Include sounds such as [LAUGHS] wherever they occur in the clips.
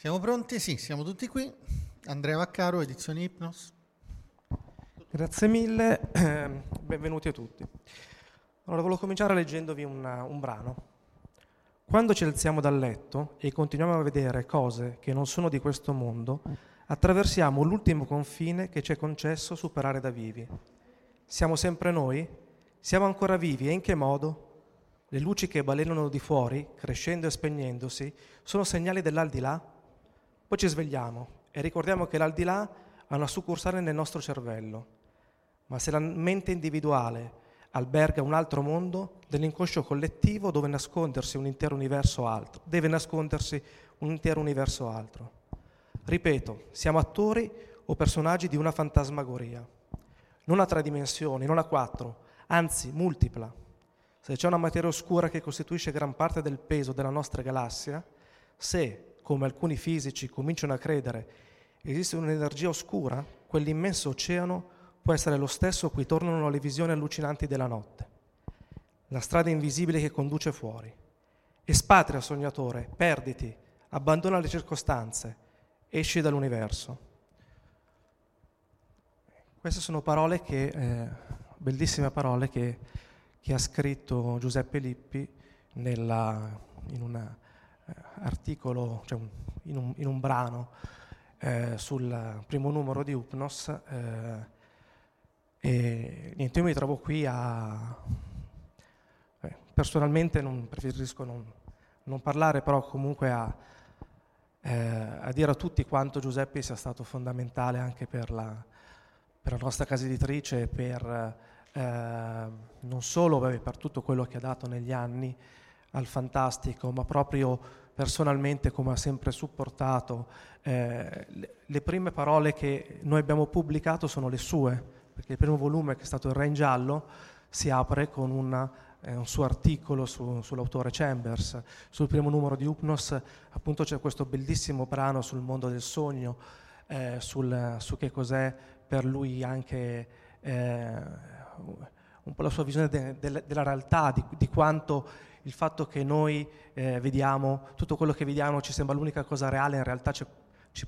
Siamo pronti? Sì, siamo tutti qui. Andrea Vaccaro, edizione Ipnos. Grazie mille, eh, benvenuti a tutti. Allora, volevo cominciare leggendovi una, un brano. Quando ci alziamo dal letto e continuiamo a vedere cose che non sono di questo mondo, attraversiamo l'ultimo confine che ci è concesso superare da vivi. Siamo sempre noi? Siamo ancora vivi e in che modo? Le luci che balenano di fuori, crescendo e spegnendosi, sono segnali dell'aldilà? Poi ci svegliamo e ricordiamo che l'aldilà ha una succursale nel nostro cervello. Ma se la mente individuale alberga un altro mondo, nell'inconscio collettivo dove nascondersi un intero universo altro, deve nascondersi un intero universo altro. Ripeto, siamo attori o personaggi di una fantasmagoria, non a tre dimensioni, non a quattro, anzi multipla. Se c'è una materia oscura che costituisce gran parte del peso della nostra galassia, se come alcuni fisici cominciano a credere, esiste un'energia oscura, quell'immenso oceano può essere lo stesso a cui tornano le visioni allucinanti della notte. La strada invisibile che conduce fuori. Espatria, sognatore, perditi, abbandona le circostanze, esci dall'universo. Queste sono parole che, eh, bellissime parole che, che, ha scritto Giuseppe Lippi nella, in una articolo, cioè un, in, un, in, un, brano, eh, sul primo numero di Upnos. Eh, e niente, io mi trovo qui a... Eh, personalmente non, preferisco non, non, parlare, però comunque a, eh, a, dire a tutti quanto Giuseppe sia stato fondamentale anche per la, per la nostra casa editrice per, eh, non solo beh, per tutto quello che ha dato negli anni al Fantastico, ma proprio personalmente come ha sempre supportato. Eh, le, prime parole che noi abbiamo pubblicato sono le sue, perché il primo volume, che è stato Il Re in giallo, si apre con una, eh, un suo articolo su, sull'autore Chambers. Sul primo numero di Upnos appunto c'è questo bellissimo brano sul mondo del sogno, eh, sul, su che cos'è per lui anche eh, un po' la sua visione de, de, della realtà, di, di, quanto il fatto che noi eh, vediamo, tutto quello che vediamo ci sembra l'unica cosa reale, in realtà c'è,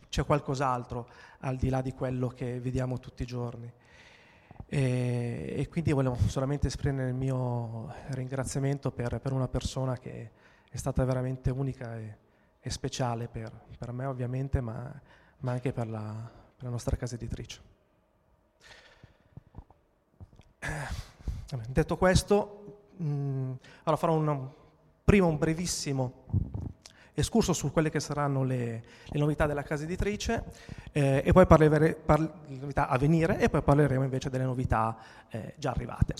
c'è qualcos'altro al di là di quello che vediamo tutti i giorni. E, e, quindi volevo solamente esprimere il mio ringraziamento per, per una persona che è stata veramente unica e, e speciale per, per, me ovviamente, ma, ma anche per la, per la, nostra casa editrice. Detto questo, mh, mm, allora farò un, prima un brevissimo escurso su quelle che saranno le, le novità della casa editrice eh, e poi parleremo parle, novità a venire e poi parleremo invece delle novità eh, già arrivate.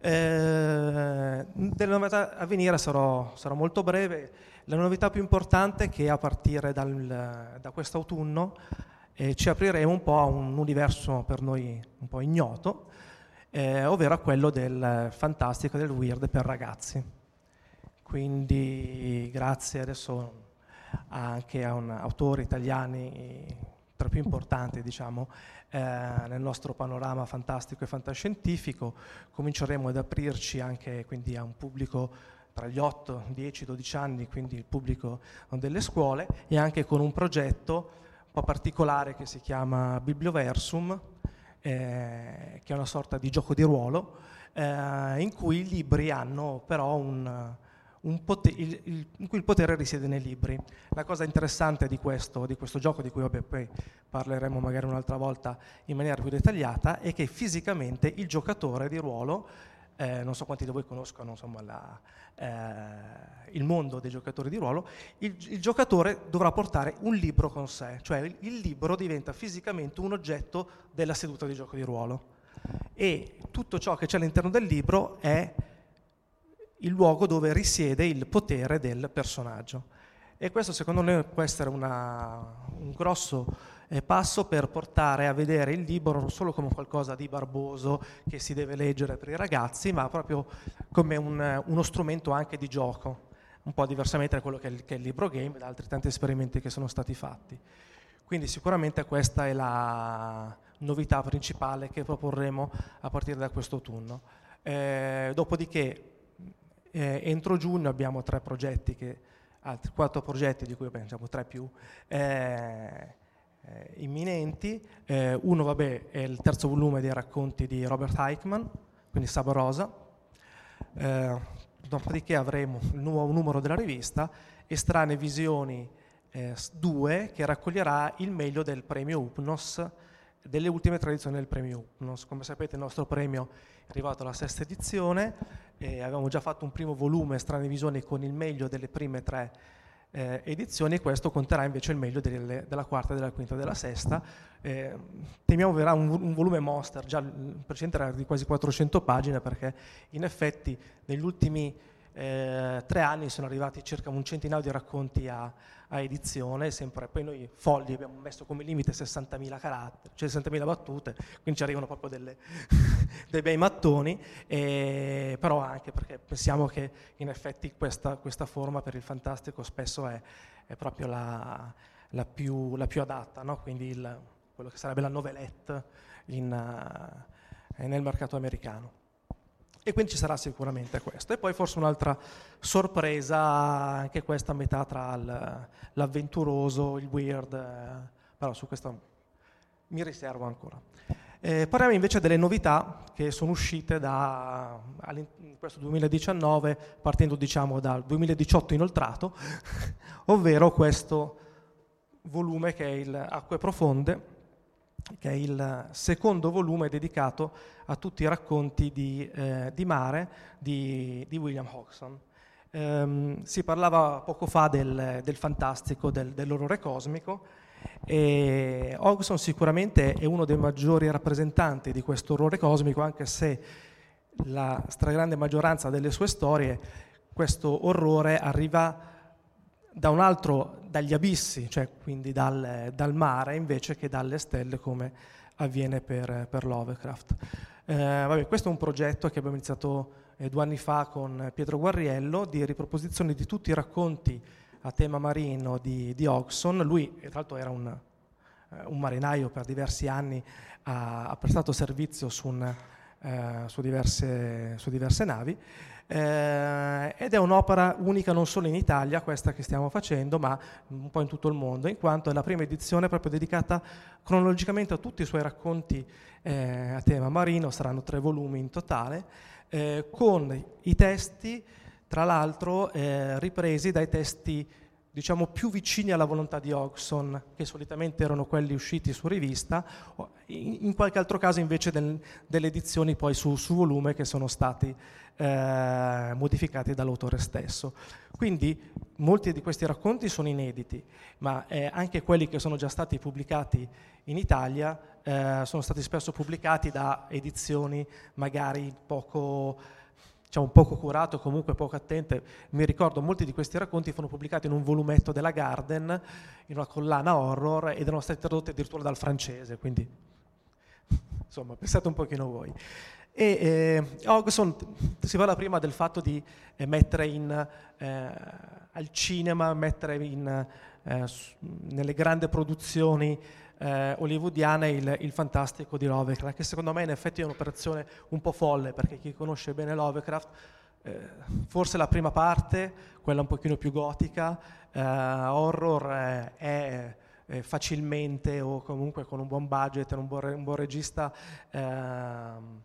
Eh, delle novità a venire sarò, sarò, molto breve. La novità più importante è che a partire dal, da quest'autunno eh, ci apriremo un po' a un universo per noi un po' ignoto, eh, ovvero quello del fantastico, del weird per ragazzi. Quindi grazie adesso anche a un autore italiani tra i più importanti diciamo, eh, nel nostro panorama fantastico e fantascientifico, cominceremo ad aprirci anche quindi a un pubblico tra gli 8, 10, 12 anni, quindi il pubblico delle scuole, e anche con un progetto un po' particolare che si chiama Biblioversum, eh, che è una sorta di gioco di ruolo, eh, in cui i libri hanno però un poter, il, il, in cui il potere risiede nei libri. La cosa interessante di questo, di questo gioco, di cui vabbè, poi parleremo magari un'altra volta in maniera più dettagliata, è che fisicamente il giocatore di ruolo, eh, non so quanti di voi conoscono insomma, la, eh, il mondo dei giocatori di ruolo, il, il, giocatore dovrà portare un libro con sé, cioè il, il libro diventa fisicamente un oggetto della seduta di gioco di ruolo e tutto ciò che c'è all'interno del libro è il luogo dove risiede il potere del personaggio. E questo secondo me può essere una, un grosso passo per portare a vedere il libro non solo come qualcosa di barboso che si deve leggere per i ragazzi, ma proprio come un, uno strumento anche di gioco, un po' diversamente da quello che è, il, che è il libro game e da altri tanti esperimenti che sono stati fatti. Quindi sicuramente questa è la novità principale che proporremo a partire da questo autunno. Eh, dopodiché eh, entro giugno abbiamo tre progetti, che, altri quattro progetti di cui pensiamo tre più eh, eh, imminenti. Eh, uno vabbè, è il terzo volume dei racconti di Robert Eichmann, quindi Saborosa. Eh, dopodiché avremo il nuovo numero della rivista Estranee Visioni 2 eh, che raccoglierà il meglio del premio Upnos delle ultime tradizioni del premio Upnos. Come sapete il nostro premio è arrivato alla sesta edizione, avevamo già fatto un primo volume Strane Visioni con il meglio delle prime tre eh, edizioni questo conterà invece il meglio delle, della quarta, della quinta e della sesta. Eh, temiamo verrà un, un, volume monster, già il precedente era di quasi 400 pagine perché in effetti negli ultimi eh, tre anni sono arrivati circa un centinaio di racconti a, a, edizione, sempre, poi noi folli abbiamo messo come limite 60.000 caratteri, cioè 60.000 battute, quindi ci arrivano proprio delle, [LAUGHS] dei bei mattoni, e, però anche perché pensiamo che in effetti questa, questa forma per il fantastico spesso è, è proprio la, la, più, la, più, adatta, no? quindi il, quello che sarebbe la novelette in, uh, nel mercato americano. E quindi ci sarà sicuramente questo. E poi forse un'altra sorpresa, anche questa a metà tra l'avventuroso, il weird, eh, però su questo mi riservo ancora. Eh, parliamo invece delle novità che sono uscite da questo 2019, partendo diciamo dal 2018 inoltrato, [LAUGHS] ovvero questo volume che è il Acque Profonde, che è il secondo volume dedicato a tutti i racconti di, eh, di mare di, di, William Hodgson. Um, si parlava poco fa del, del fantastico, del, dell'orrore cosmico, e Hodgson sicuramente è uno dei maggiori rappresentanti di questo orrore cosmico, anche se la stragrande maggioranza delle sue storie, questo orrore arriva da un altro, dagli abissi, cioè quindi dal, dal mare invece che dalle stelle come avviene per, per Lovecraft. Eh, vabbè, questo è un progetto che abbiamo iniziato eh, due anni fa con Pietro Guarriello di riproposizione di tutti i racconti a tema marino di, di Oxon. Lui, tra l'altro, era un, eh, un, marinaio per diversi anni, ha, ha prestato servizio su, un, eh, su, diverse, su diverse, navi. Eh, ed è un'opera unica non solo in Italia, questa che stiamo facendo, ma un po' in tutto il mondo, in quanto è la prima edizione proprio dedicata cronologicamente a tutti i suoi racconti eh, a tema marino, saranno tre volumi in totale, eh, con i testi tra l'altro eh, ripresi dai testi diciamo più vicini alla volontà di Hodgson, che solitamente erano quelli usciti su rivista, in qualche altro caso invece del, delle edizioni poi su, su, volume che sono stati eh, modificati dall'autore stesso. Quindi molti di questi racconti sono inediti, ma eh, anche quelli che sono già stati pubblicati in Italia eh, sono stati spesso pubblicati da edizioni magari poco diciamo, poco curato, comunque poco attente. Mi ricordo molti di questi racconti furono pubblicati in un volumetto della Garden, in una collana horror, ed erano stati tradotti addirittura dal francese, quindi insomma pensate un pochino voi. E eh, Ogson si parla prima del fatto di eh, mettere in, eh, al cinema, mettere in, eh, nelle grandi produzioni eh, hollywoodiane il, il, fantastico di Lovecraft, che secondo me in effetti è un'operazione un po' folle, perché chi conosce bene Lovecraft, eh, forse la prima parte, quella un pochino più gotica, eh, horror è, è, facilmente o comunque con un buon budget, un buon, un buon regista ehm,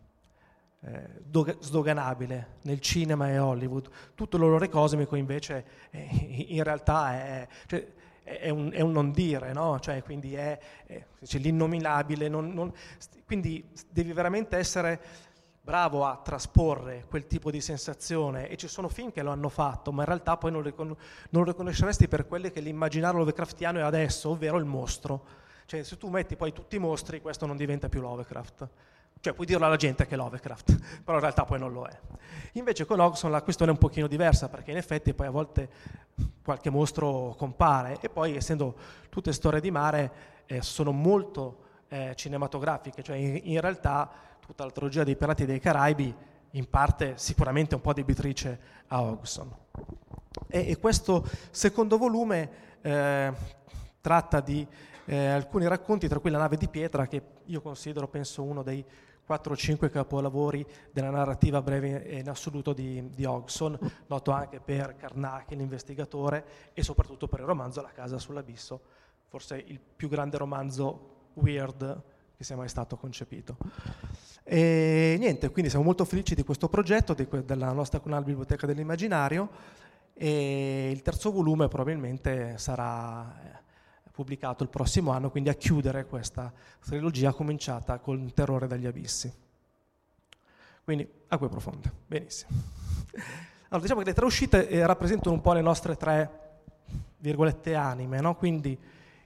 eh, sdoganabile nel cinema e Hollywood. Tutto l'orrore cosmico invece eh, in realtà è... Cioè, è un, è un, non dire, no? cioè, quindi è, è cioè, l'innominabile, non, non, quindi devi veramente essere bravo a trasporre quel tipo di sensazione e ci sono film che lo hanno fatto, ma in realtà poi non, ricon- non lo riconosceresti per quelle che l'immaginario Lovecraftiano è adesso, ovvero il mostro. Cioè, se tu metti poi tutti i mostri, questo non diventa più Lovecraft. Cioè puoi dirlo alla gente che è Lovecraft, [LAUGHS] però in realtà poi non lo è. Invece con Hodgson la questione è un pochino diversa, perché in effetti poi a volte qualche mostro compare e poi essendo tutte storie di mare eh, sono molto eh, cinematografiche, cioè in, in, realtà tutta la trilogia dei Pirati dei Caraibi in parte sicuramente un po' debitrice a Hodgson. E, e questo secondo volume eh, tratta di eh, alcuni racconti, tra cui La nave di pietra, che io considero, penso, uno dei 4 o 5 capolavori della narrativa breve in assoluto di, di Hodgson, noto anche per Carnacki, l'investigatore, e soprattutto per il romanzo La casa sull'abisso, forse il più grande romanzo weird che sia mai stato concepito. E niente, quindi siamo molto felici di questo progetto, di que- della nostra Cunal Biblioteca dell'Immaginario, e il terzo volume probabilmente sarà pubblicato il prossimo anno, quindi a chiudere questa trilogia cominciata con Terrore dagli abissi. Quindi acque profonde, benissimo. Allora, diciamo che le tre uscite eh, rappresentano un po' le nostre tre virgolette anime, no? quindi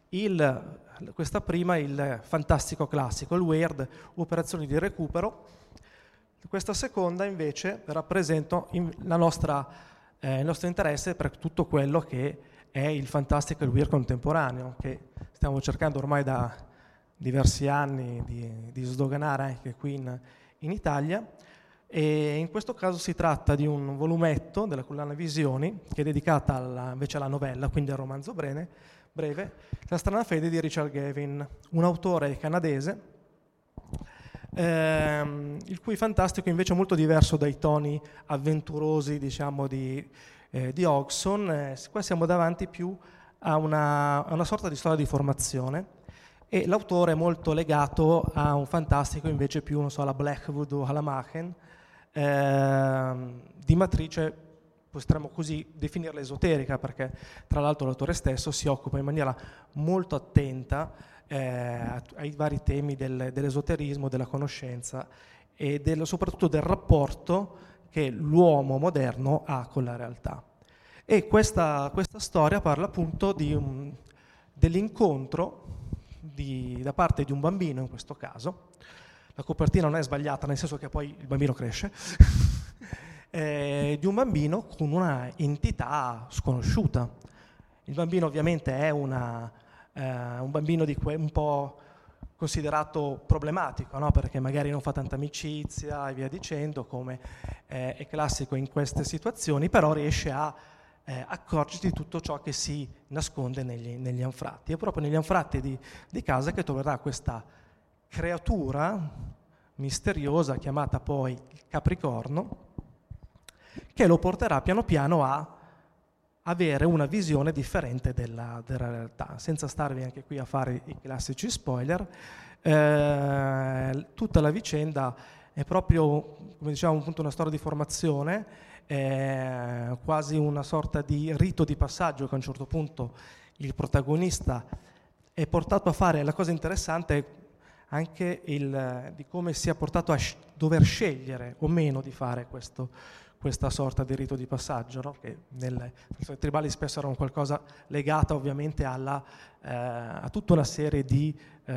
il, questa prima il fantastico classico, il weird, operazioni di recupero, questa seconda invece rappresenta nostra, eh, il nostro interesse per tutto quello che è il fantastico e il weird contemporaneo, che stiamo cercando ormai da diversi anni di, di sdoganare anche qui in, in, Italia. E in questo caso si tratta di un volumetto della collana Visioni, che è dedicata alla, invece alla novella, quindi al romanzo breve, breve, La strana fede di Richard Gavin, un autore canadese, ehm, il cui fantastico invece è molto diverso dai toni avventurosi, diciamo, di eh, di Hodgson, eh, qua siamo davanti più a una, a una, sorta di storia di formazione e l'autore è molto legato a un fantastico invece più, non so, alla Blackwood o alla Machen, eh, di matrice potremmo così definirla esoterica, perché tra l'altro l'autore stesso si occupa in maniera molto attenta eh, ai vari temi del, dell'esoterismo, della conoscenza e del, soprattutto del rapporto che l'uomo moderno ha con la realtà. E questa, questa storia parla appunto un, dell'incontro di, da parte di un bambino, in questo caso. La copertina non è sbagliata, nel senso che poi il bambino cresce. [LAUGHS] eh, di un bambino con una entità sconosciuta. Il bambino ovviamente è una, eh, un bambino di que- un po' considerato problematico, no? perché magari non fa tanta amicizia e via dicendo, come eh, è classico in queste situazioni, però riesce a eh, accorgerti di tutto ciò che si nasconde negli, negli anfratti. È proprio negli anfratti di, di casa che troverà questa creatura misteriosa chiamata poi Capricorno, che lo porterà piano piano a avere una visione differente della, della, realtà. Senza starvi anche qui a fare i classici spoiler, eh, tutta la vicenda è proprio, come diciamo, una storia di formazione, eh, quasi una sorta di rito di passaggio che a un certo punto il protagonista è portato a fare. La cosa interessante è anche il, di come sia portato a dover scegliere o meno di fare questo, questa sorta di rito di passaggio, no? che nelle tribali spesso erano qualcosa legato ovviamente alla, eh, a tutta una serie di eh,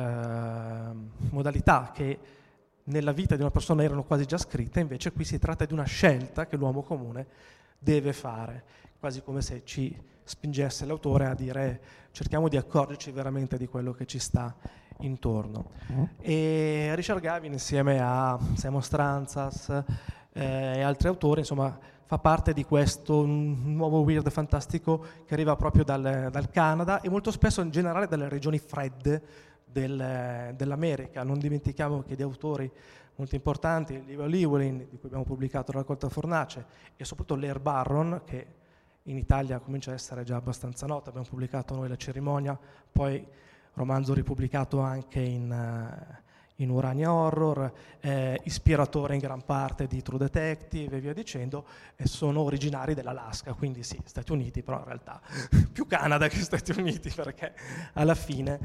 modalità che nella vita di una persona erano quasi già scritte, invece qui si tratta di una scelta che l'uomo comune deve fare, quasi come se ci spingesse l'autore a dire cerchiamo di accorgerci veramente di quello che ci sta intorno. Mm. E Richard Gavin insieme a Simon Stranzas eh, e altri autori, insomma, fa parte di questo nuovo weird fantastico che arriva proprio dal, dal Canada e molto spesso in generale dalle regioni fredde del, dell'America. Non dimentichiamo che di autori molto importanti, Livio Llewellyn, di cui abbiamo pubblicato La raccolta fornace, e soprattutto Lair Barron, che in Italia comincia a essere già abbastanza nota, abbiamo pubblicato noi La cerimonia, poi romanzo ripubblicato anche in, uh, in Urania Horror, eh, ispiratore in gran parte di True Detective e via dicendo, e sono originari dell'Alaska, quindi sì, Stati Uniti, però in realtà [LAUGHS] più Canada che Stati Uniti, perché alla fine,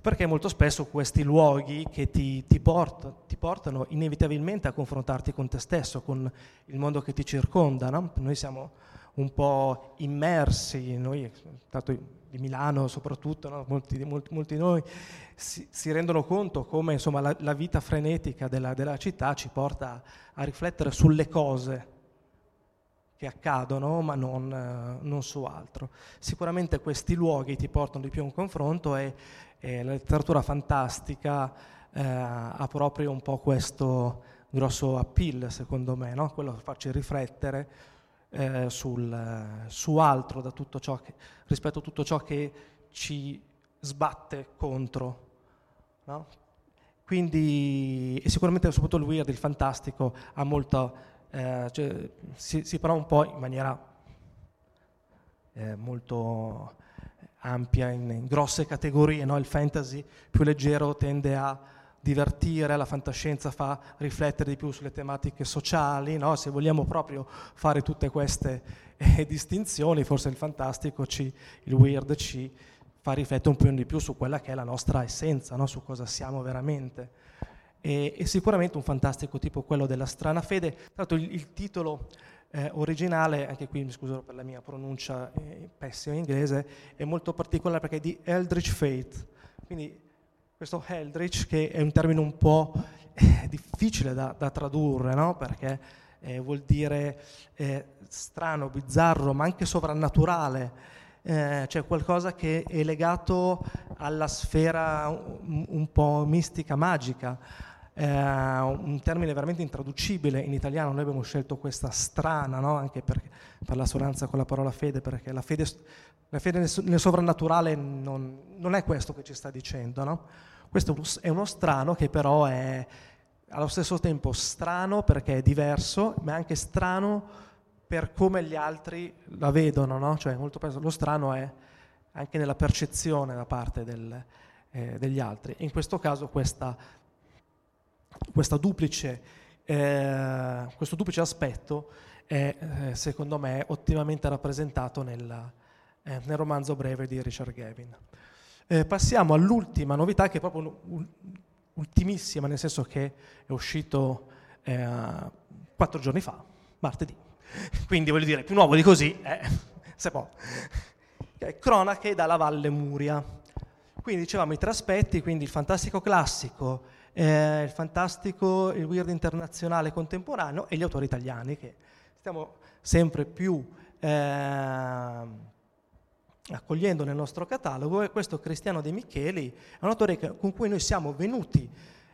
perché molto spesso questi luoghi che ti, ti, port, ti portano inevitabilmente a confrontarti con te stesso, con il mondo che ti circonda, no? noi siamo un po' immersi, noi, tanto di Milano soprattutto, no? molti, molti, molti, di noi si, si, rendono conto come insomma, la, la, vita frenetica della, della, città ci porta a riflettere sulle cose che accadono, ma non, eh, non, su altro. Sicuramente questi luoghi ti portano di più a un confronto e, e la letteratura fantastica eh, ha proprio un po' questo grosso appeal, secondo me, no? quello che farci riflettere eh, sul, su altro da tutto ciò che, rispetto a tutto ciò che ci sbatte contro. No? Quindi, e sicuramente soprattutto il weird, il fantastico, ha molta, eh, cioè, si, si parla un po' in maniera eh, molto ampia, in, in grosse categorie, no? il fantasy più leggero tende a divertire, la fantascienza fa riflettere di più sulle tematiche sociali, no? se vogliamo proprio fare tutte queste eh, distinzioni, forse il fantastico, ci, il weird ci fa riflettere un po' di più su quella che è la nostra essenza, no? su cosa siamo veramente. E, e, sicuramente un fantastico tipo quello della strana fede, tra l'altro il, il titolo eh, originale, anche qui mi scuso per la mia pronuncia eh, pessima in inglese, è molto particolare perché è di Eldritch Fate, quindi questo Eldritch che è un termine un po' eh, difficile da, da tradurre, no? perché eh, vuol dire eh, strano, bizzarro, ma anche sovrannaturale, eh, cioè qualcosa che è legato alla sfera un, un po' mistica, magica. Eh, un termine veramente intraducibile in italiano, noi abbiamo scelto questa strana, no? anche per, per l'assonanza con la parola fede, perché la fede, la fede nel, sovrannaturale non, non, è questo che ci sta dicendo. No? Questo è uno strano che però è allo stesso tempo strano perché è diverso, ma è anche strano per come gli altri la vedono, no? Cioè, molto spesso lo strano è anche nella percezione da parte del, eh, degli altri. In questo caso questa duplice eh, questo duplice aspetto è, eh, secondo me, ottimamente rappresentato nel, eh, nel romanzo breve di Richard Gavin. Eh, passiamo all'ultima novità, che è proprio ultimissima, nel senso che è uscito eh, quattro giorni fa, martedì. Quindi voglio dire, più nuovo di così, se può. Cronache dalla Valle Muria. Quindi dicevamo i tre aspetti, quindi il fantastico classico, eh, il fantastico, il weird internazionale contemporaneo e gli autori italiani che stiamo sempre più eh, accogliendo nel nostro catalogo. E questo Cristiano De Micheli è un autore con cui noi siamo venuti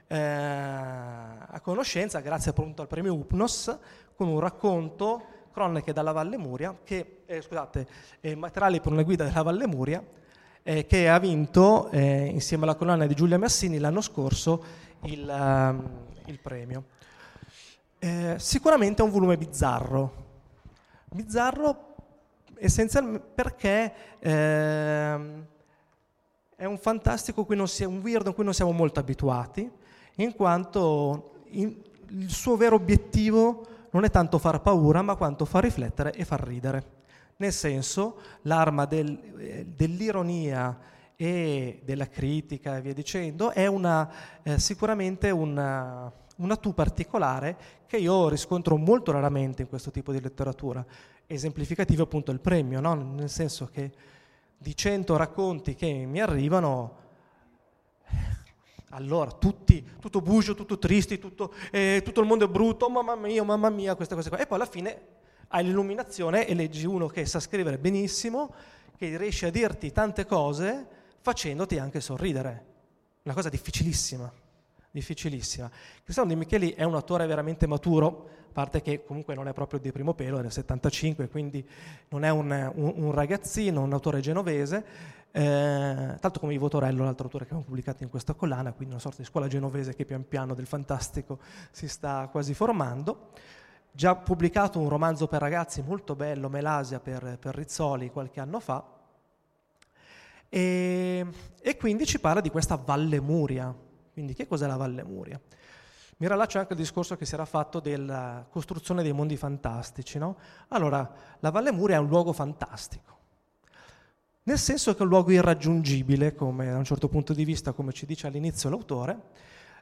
eh, a conoscenza grazie appunto al premio UPNOS con un racconto Cronache dalla Valle Muria che, eh, scusate, eh, materiali per una guida della Valle Muria eh, che ha vinto eh, insieme alla collana di Giulia Massini l'anno scorso il, um, il premio. Eh, sicuramente è un volume bizzarro, bizzarro essenzialmente perché ehm, è un fantastico, si, un weird in cui non siamo molto abituati, in quanto in, il suo vero obiettivo non è tanto far paura, ma quanto far riflettere e far ridere. Nel senso, l'arma del, eh, dell'ironia e della critica e via dicendo è una, eh, sicuramente una, una tu particolare che io riscontro molto raramente in questo tipo di letteratura esemplificativo appunto il premio, no? nel senso che di 100 racconti che mi arrivano, allora tutti, tutto buio, tutto tristi, tutto, eh, tutto, il mondo è brutto, mamma mia, mamma mia, queste cose qua. E poi alla fine hai l'illuminazione e leggi uno che sa scrivere benissimo, che riesce a dirti tante cose facendoti anche sorridere. Una cosa difficilissima, difficilissima. Cristiano Di Micheli è un attore veramente maturo, parte che comunque non è proprio di primo pelo, è del 75, quindi non è un, un, un ragazzino, un autore genovese, eh, tanto come Ivo Torello, l'altro autore che abbiamo pubblicato in questa collana, quindi una sorta di scuola genovese che pian piano del fantastico si sta quasi formando. Già pubblicato un romanzo per ragazzi molto bello, Melasia, per, per Rizzoli, qualche anno fa, e, e quindi ci parla di questa Valle Muria. Quindi che cos'è la Valle Muria? Mi rallaccio anche al discorso che si era fatto della costruzione dei mondi fantastici. No? Allora, la Valle Muria è un luogo fantastico, nel senso che è un luogo irraggiungibile, come da un certo punto di vista, come ci dice all'inizio l'autore,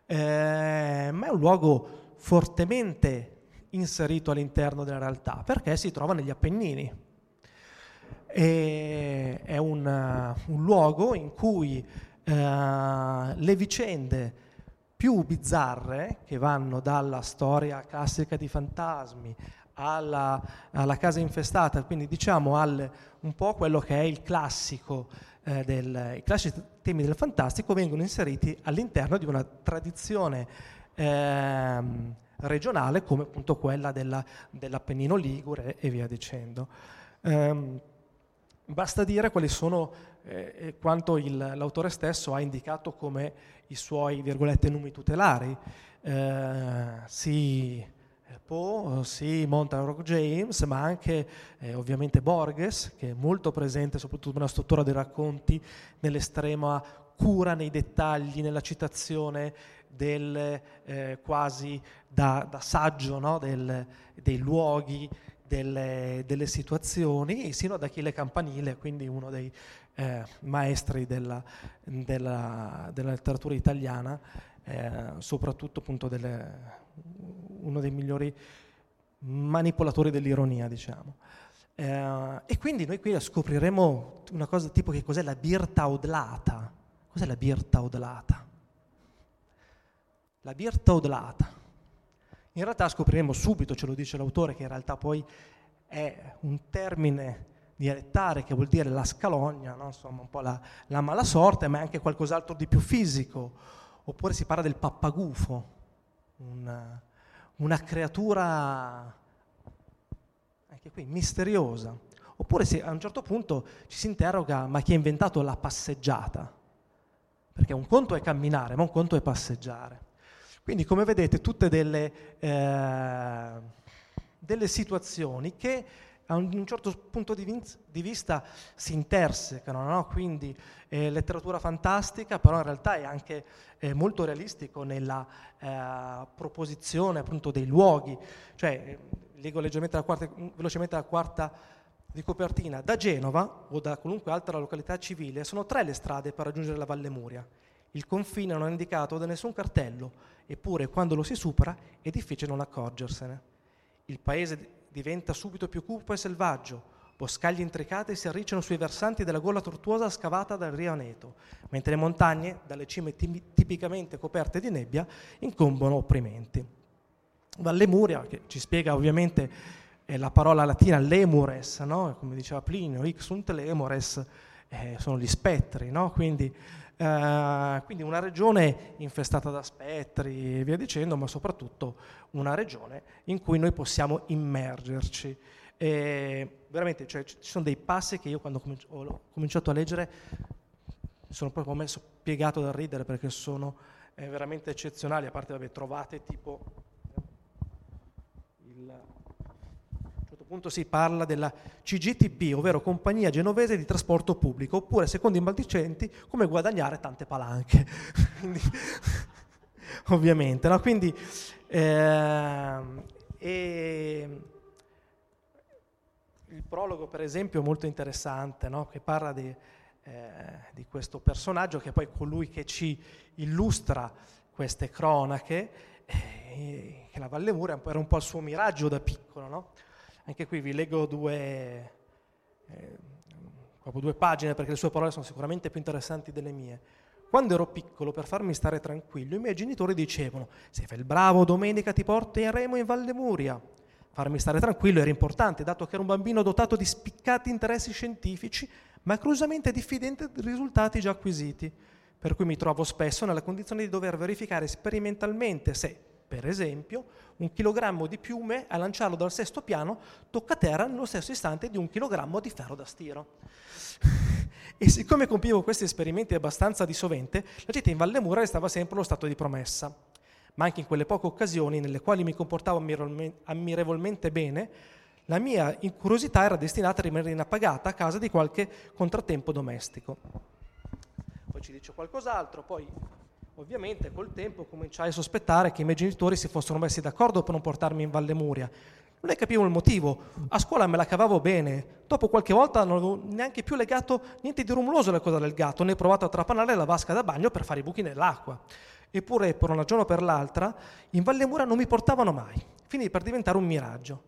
eh, ma è un luogo fortemente inserito all'interno della realtà, perché si trova negli Appennini. E è un, un luogo in cui eh, le vicende più bizzarre che vanno dalla storia classica di fantasmi alla, alla casa infestata, quindi diciamo al, un po' quello che è il classico eh, del, i classici temi del fantastico vengono inseriti all'interno di una tradizione eh, regionale come appunto quella della, dell'Appennino Ligure e via dicendo. Eh, basta dire quali sono eh, quanto il, l'autore stesso ha indicato come i suoi, virgolette, numi tutelari. Eh, sì, Poe, sì, Montague James, ma anche eh, ovviamente Borges, che è molto presente soprattutto nella struttura dei racconti, nell'estrema cura nei dettagli, nella citazione del, eh, quasi da, da saggio no? del, dei luoghi, delle, delle, situazioni, sino ad Achille Campanile, quindi uno dei eh, maestri della, della, della, letteratura italiana, eh, soprattutto appunto delle, uno dei migliori manipolatori dell'ironia, diciamo. Eh, e quindi noi qui scopriremo una cosa tipo che cos'è la birta odlata. Cos'è la birta odlata? La birta odlata. In realtà scopriremo subito, ce lo dice l'autore, che in realtà poi è un termine dialettare che vuol dire la scalogna, no? insomma un po' la, la mala sorte, ma è anche qualcos'altro di più fisico. Oppure si parla del pappagufo, una, una creatura anche qui misteriosa. Oppure se a un certo punto ci si interroga, ma chi ha inventato la passeggiata? Perché un conto è camminare, ma un conto è passeggiare. Quindi come vedete tutte delle, eh, delle situazioni che a un, certo punto di, vin- di, vista si intersecano, no? quindi eh, letteratura fantastica, però in realtà è anche eh, molto realistico nella eh, proposizione appunto dei luoghi. Cioè, leggo la quarta, velocemente la quarta di copertina. Da Genova o da qualunque altra località civile sono tre le strade per raggiungere la Valle Muria. Il confine non è indicato da nessun cartello, eppure quando lo si supera è difficile non accorgersene. Il paese diventa subito più cupo e selvaggio, boscaglie intricate si arricciano sui versanti della gola tortuosa scavata dal Rio Aneto, mentre le montagne, dalle cime tipicamente coperte di nebbia, incombono opprimenti. Valle Muria, che ci spiega ovviamente eh, la parola latina lemures, no? come diceva Plinio, ix sunt lemures, eh, sono gli spettri, no? quindi Uh, quindi una regione infestata da spettri e via dicendo, ma soprattutto una regione in cui noi possiamo immergerci. E veramente cioè, ci sono dei passi che io quando ho cominciato a leggere sono proprio messo piegato da ridere perché sono eh, veramente eccezionali, a parte vabbè, trovate tipo il punto si parla della CGTP, ovvero Compagnia Genovese di Trasporto Pubblico, oppure secondo i maldicenti come guadagnare tante palanche. [LAUGHS] Quindi, [LAUGHS] ovviamente, no? Quindi, eh, il prologo, per esempio, è molto interessante, no? che parla di, eh, di, questo personaggio che è poi colui che ci illustra queste cronache, eh, che la Valle Mura era un po' il suo miraggio da piccolo, no? Anche qui vi leggo due, eh, due pagine perché le sue parole sono sicuramente più interessanti delle mie. Quando ero piccolo, per farmi stare tranquillo, i miei genitori dicevano: Se fai il bravo, domenica ti porto in Valle Muria. Farmi stare tranquillo era importante, dato che ero un bambino dotato di spiccati interessi scientifici, ma crusamente diffidente dei risultati già acquisiti. Per cui mi trovo spesso nella condizione di dover verificare sperimentalmente se, per esempio, un chilogrammo di piume a lanciarlo dal sesto piano tocca terra nello stesso istante di un chilogrammo di ferro da stiro. [LAUGHS] e siccome compivo questi esperimenti abbastanza di sovente, la città in Valle Mura restava sempre lo stato di promessa. Ma anche in quelle poche occasioni nelle quali mi comportavo ammirevolmente bene, la mia curiosità era destinata a rimanere inappagata a causa di qualche contrattempo domestico. Poi ci dice qualcos'altro, poi Ovviamente col tempo cominciai a sospettare che i miei genitori si fossero messi d'accordo per non portarmi in Valle Muria. Non ne capivo il motivo. A scuola me la cavavo bene. Dopo qualche volta non avevo neanche più legato niente di rumoroso alla cosa del gatto, né provato a trapanare la vasca da bagno per fare i buchi nell'acqua. Eppure, per una ragione o per l'altra, in Valle Muria non mi portavano mai. Finì per diventare un miraggio.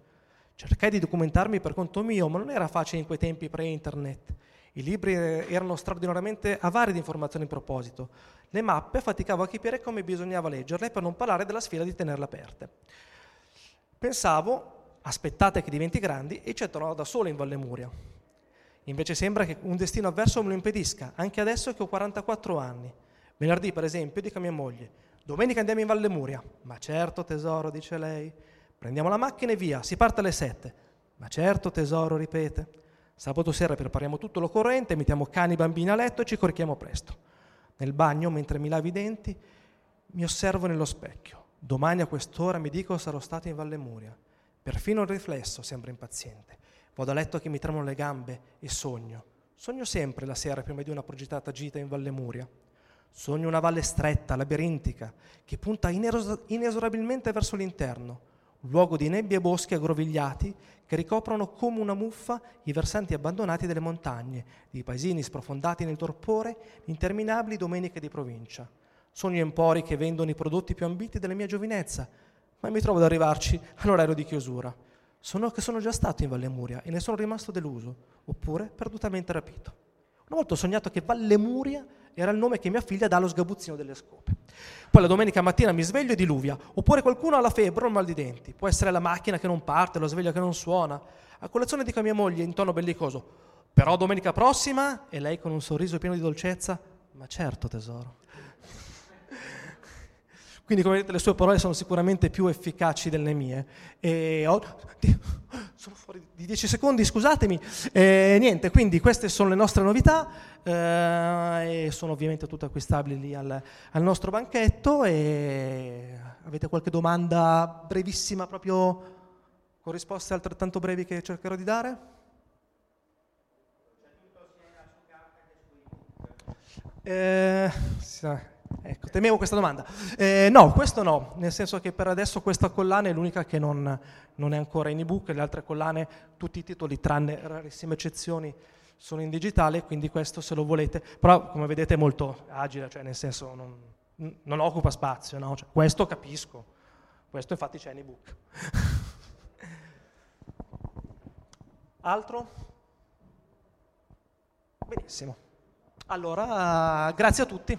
Cercai di documentarmi per conto mio, ma non era facile in quei tempi pre-internet. I libri erano straordinariamente avari di informazioni in proposito. Le mappe faticavo a capire come bisognava leggerle per non parlare della sfida di tenerle aperte. Pensavo, aspettate che diventi grandi e ci tornerò da solo in Valle Muria. Invece sembra che un destino avverso me lo impedisca, anche adesso che ho 44 anni. Venerdì, per esempio, dico a mia moglie, domenica andiamo in Valle Muria. Ma certo, tesoro, dice lei. Prendiamo la macchina e via, si parte alle 7. Ma certo, tesoro, ripete. Sabato sera prepariamo tutto l'occorrente, mettiamo cani e bambini a letto e ci corichiamo presto. Nel bagno, mentre mi lavi i denti, mi osservo nello specchio. Domani a quest'ora mi dico sarò stato in Valle Muria. Perfino il riflesso sembra impaziente. Vado a letto che mi tremano le gambe e sogno. Sogno sempre la sera prima di una progettata gita in Valle Muria. Sogno una valle stretta, labirintica, che punta inesorabilmente verso l'interno luogo di nebbie e boschi aggrovigliati che ricoprono come una muffa i versanti abbandonati delle montagne, di paesini sprofondati nel torpore, interminabili domeniche di provincia. Sogno empori che vendono i prodotti più ambiti della mia giovinezza, ma mi trovo ad arrivarci all'orario di chiusura. Sono che sono già stato in Valle Muria e ne sono rimasto deluso, oppure perdutamente rapito. Una volta ho sognato che Valle Muria era il nome che mia figlia dà allo sgabuzzino delle scope. Poi la domenica mattina mi sveglio e diluvia, oppure qualcuno ha la febbre o il mal di denti, può essere la macchina che non parte, la sveglia che non suona. A colazione dico a mia moglie in tono bellicoso, però domenica prossima? E lei con un sorriso pieno di dolcezza, ma certo tesoro. Quindi, come vedete, le sue parole sono sicuramente più efficaci delle mie. E ho... [LAUGHS] Sono fuori di 10 secondi, scusatemi. E niente, quindi queste sono le nostre novità eh, e sono ovviamente tutte acquistabili lì al, al, nostro banchetto. E avete qualche domanda brevissima, proprio con risposte altrettanto brevi che cercherò di dare. Eh, ecco, temevo questa domanda. Eh, no, questo no, nel senso che per adesso questa collana è l'unica che non, non, è ancora in ebook, le altre collane, tutti i titoli, tranne rarissime eccezioni, sono in digitale, quindi questo se lo volete, però come vedete è molto agile, cioè nel senso non, non occupa spazio, no? cioè, questo capisco, questo infatti c'è in ebook. [LAUGHS] Altro? Benissimo. Allora, grazie a tutti.